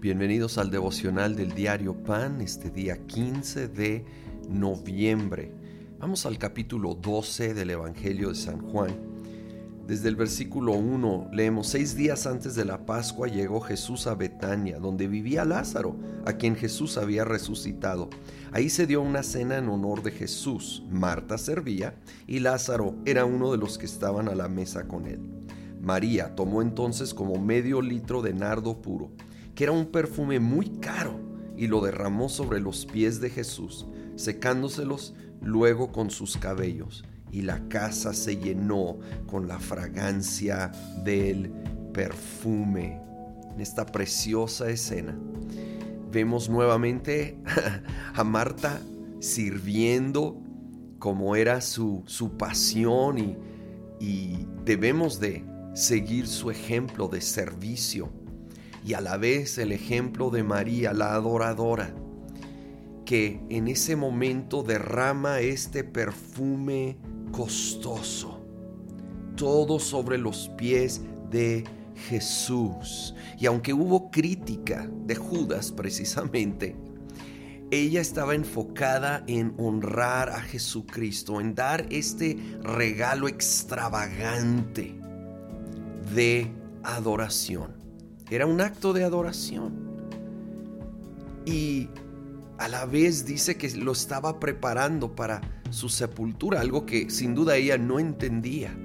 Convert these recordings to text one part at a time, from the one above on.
Bienvenidos al devocional del diario Pan, este día 15 de noviembre. Vamos al capítulo 12 del Evangelio de San Juan. Desde el versículo 1 leemos, seis días antes de la Pascua llegó Jesús a Betania, donde vivía Lázaro, a quien Jesús había resucitado. Ahí se dio una cena en honor de Jesús. Marta servía y Lázaro era uno de los que estaban a la mesa con él. María tomó entonces como medio litro de nardo puro que era un perfume muy caro, y lo derramó sobre los pies de Jesús, secándoselos luego con sus cabellos, y la casa se llenó con la fragancia del perfume. En esta preciosa escena vemos nuevamente a Marta sirviendo como era su, su pasión y, y debemos de seguir su ejemplo de servicio y a la vez el ejemplo de María, la adoradora, que en ese momento derrama este perfume costoso, todo sobre los pies de Jesús. Y aunque hubo crítica de Judas precisamente, ella estaba enfocada en honrar a Jesucristo, en dar este regalo extravagante de adoración. Era un acto de adoración. Y a la vez dice que lo estaba preparando para su sepultura, algo que sin duda ella no entendía.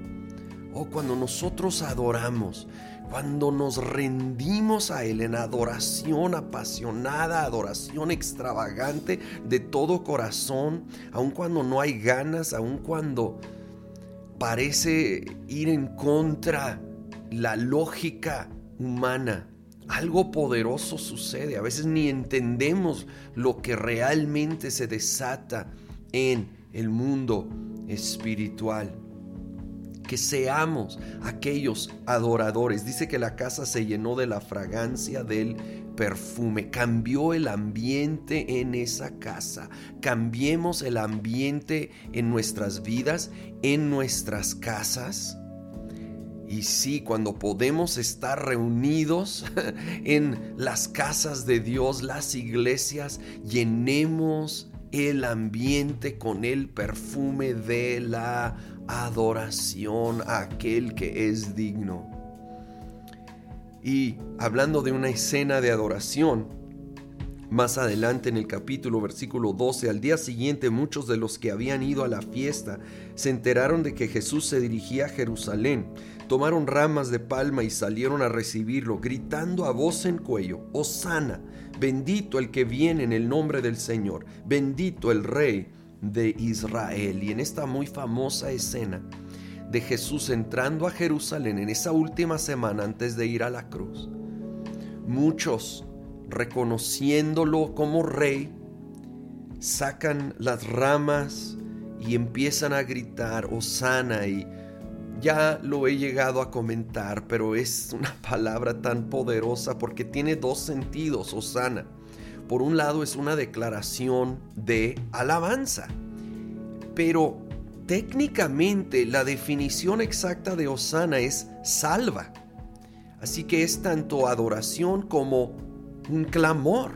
Oh, cuando nosotros adoramos, cuando nos rendimos a Él en adoración apasionada, adoración extravagante de todo corazón, aun cuando no hay ganas, aun cuando parece ir en contra la lógica humana. Algo poderoso sucede. A veces ni entendemos lo que realmente se desata en el mundo espiritual. Que seamos aquellos adoradores. Dice que la casa se llenó de la fragancia del perfume. Cambió el ambiente en esa casa. Cambiemos el ambiente en nuestras vidas, en nuestras casas y sí, cuando podemos estar reunidos en las casas de Dios, las iglesias, llenemos el ambiente con el perfume de la adoración a aquel que es digno. Y hablando de una escena de adoración, más adelante en el capítulo versículo 12, al día siguiente muchos de los que habían ido a la fiesta se enteraron de que Jesús se dirigía a Jerusalén. Tomaron ramas de palma y salieron a recibirlo, gritando a voz en cuello, Osana, bendito el que viene en el nombre del Señor, bendito el Rey de Israel. Y en esta muy famosa escena de Jesús entrando a Jerusalén en esa última semana antes de ir a la cruz, muchos reconociéndolo como rey, sacan las ramas y empiezan a gritar, Osana, y ya lo he llegado a comentar, pero es una palabra tan poderosa porque tiene dos sentidos, Osana. Por un lado es una declaración de alabanza, pero técnicamente la definición exacta de Osana es salva. Así que es tanto adoración como un clamor.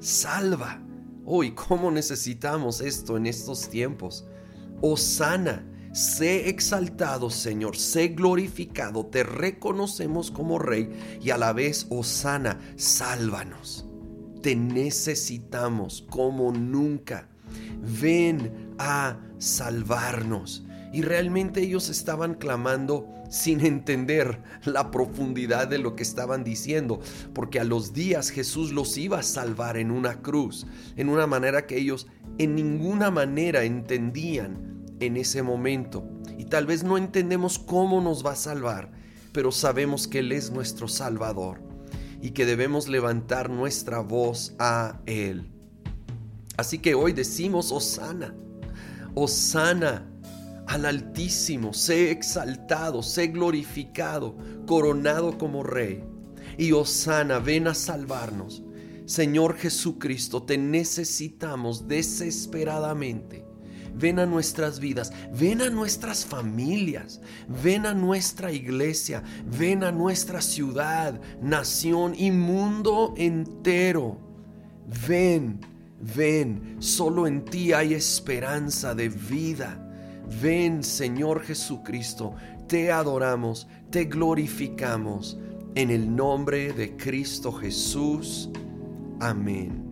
Salva. Hoy, ¿cómo necesitamos esto en estos tiempos? Osana, sé exaltado, Señor, sé glorificado, te reconocemos como Rey y a la vez, Osana, sálvanos. Te necesitamos como nunca. Ven a salvarnos. Y realmente ellos estaban clamando sin entender la profundidad de lo que estaban diciendo, porque a los días Jesús los iba a salvar en una cruz, en una manera que ellos en ninguna manera entendían en ese momento. Y tal vez no entendemos cómo nos va a salvar, pero sabemos que Él es nuestro Salvador y que debemos levantar nuestra voz a Él. Así que hoy decimos, Osana, Osana al Altísimo, sé exaltado, sé glorificado, coronado como Rey. Y Osana, ven a salvarnos. Señor Jesucristo, te necesitamos desesperadamente. ven a nuestras vidas, ven a nuestras familias, ven a nuestra iglesia, ven a nuestra ciudad, nación y mundo entero. Ven, ven, solo en ti hay esperanza de vida. Ven, Señor Jesucristo, te adoramos, te glorificamos. En el nombre de Cristo Jesús. Amén.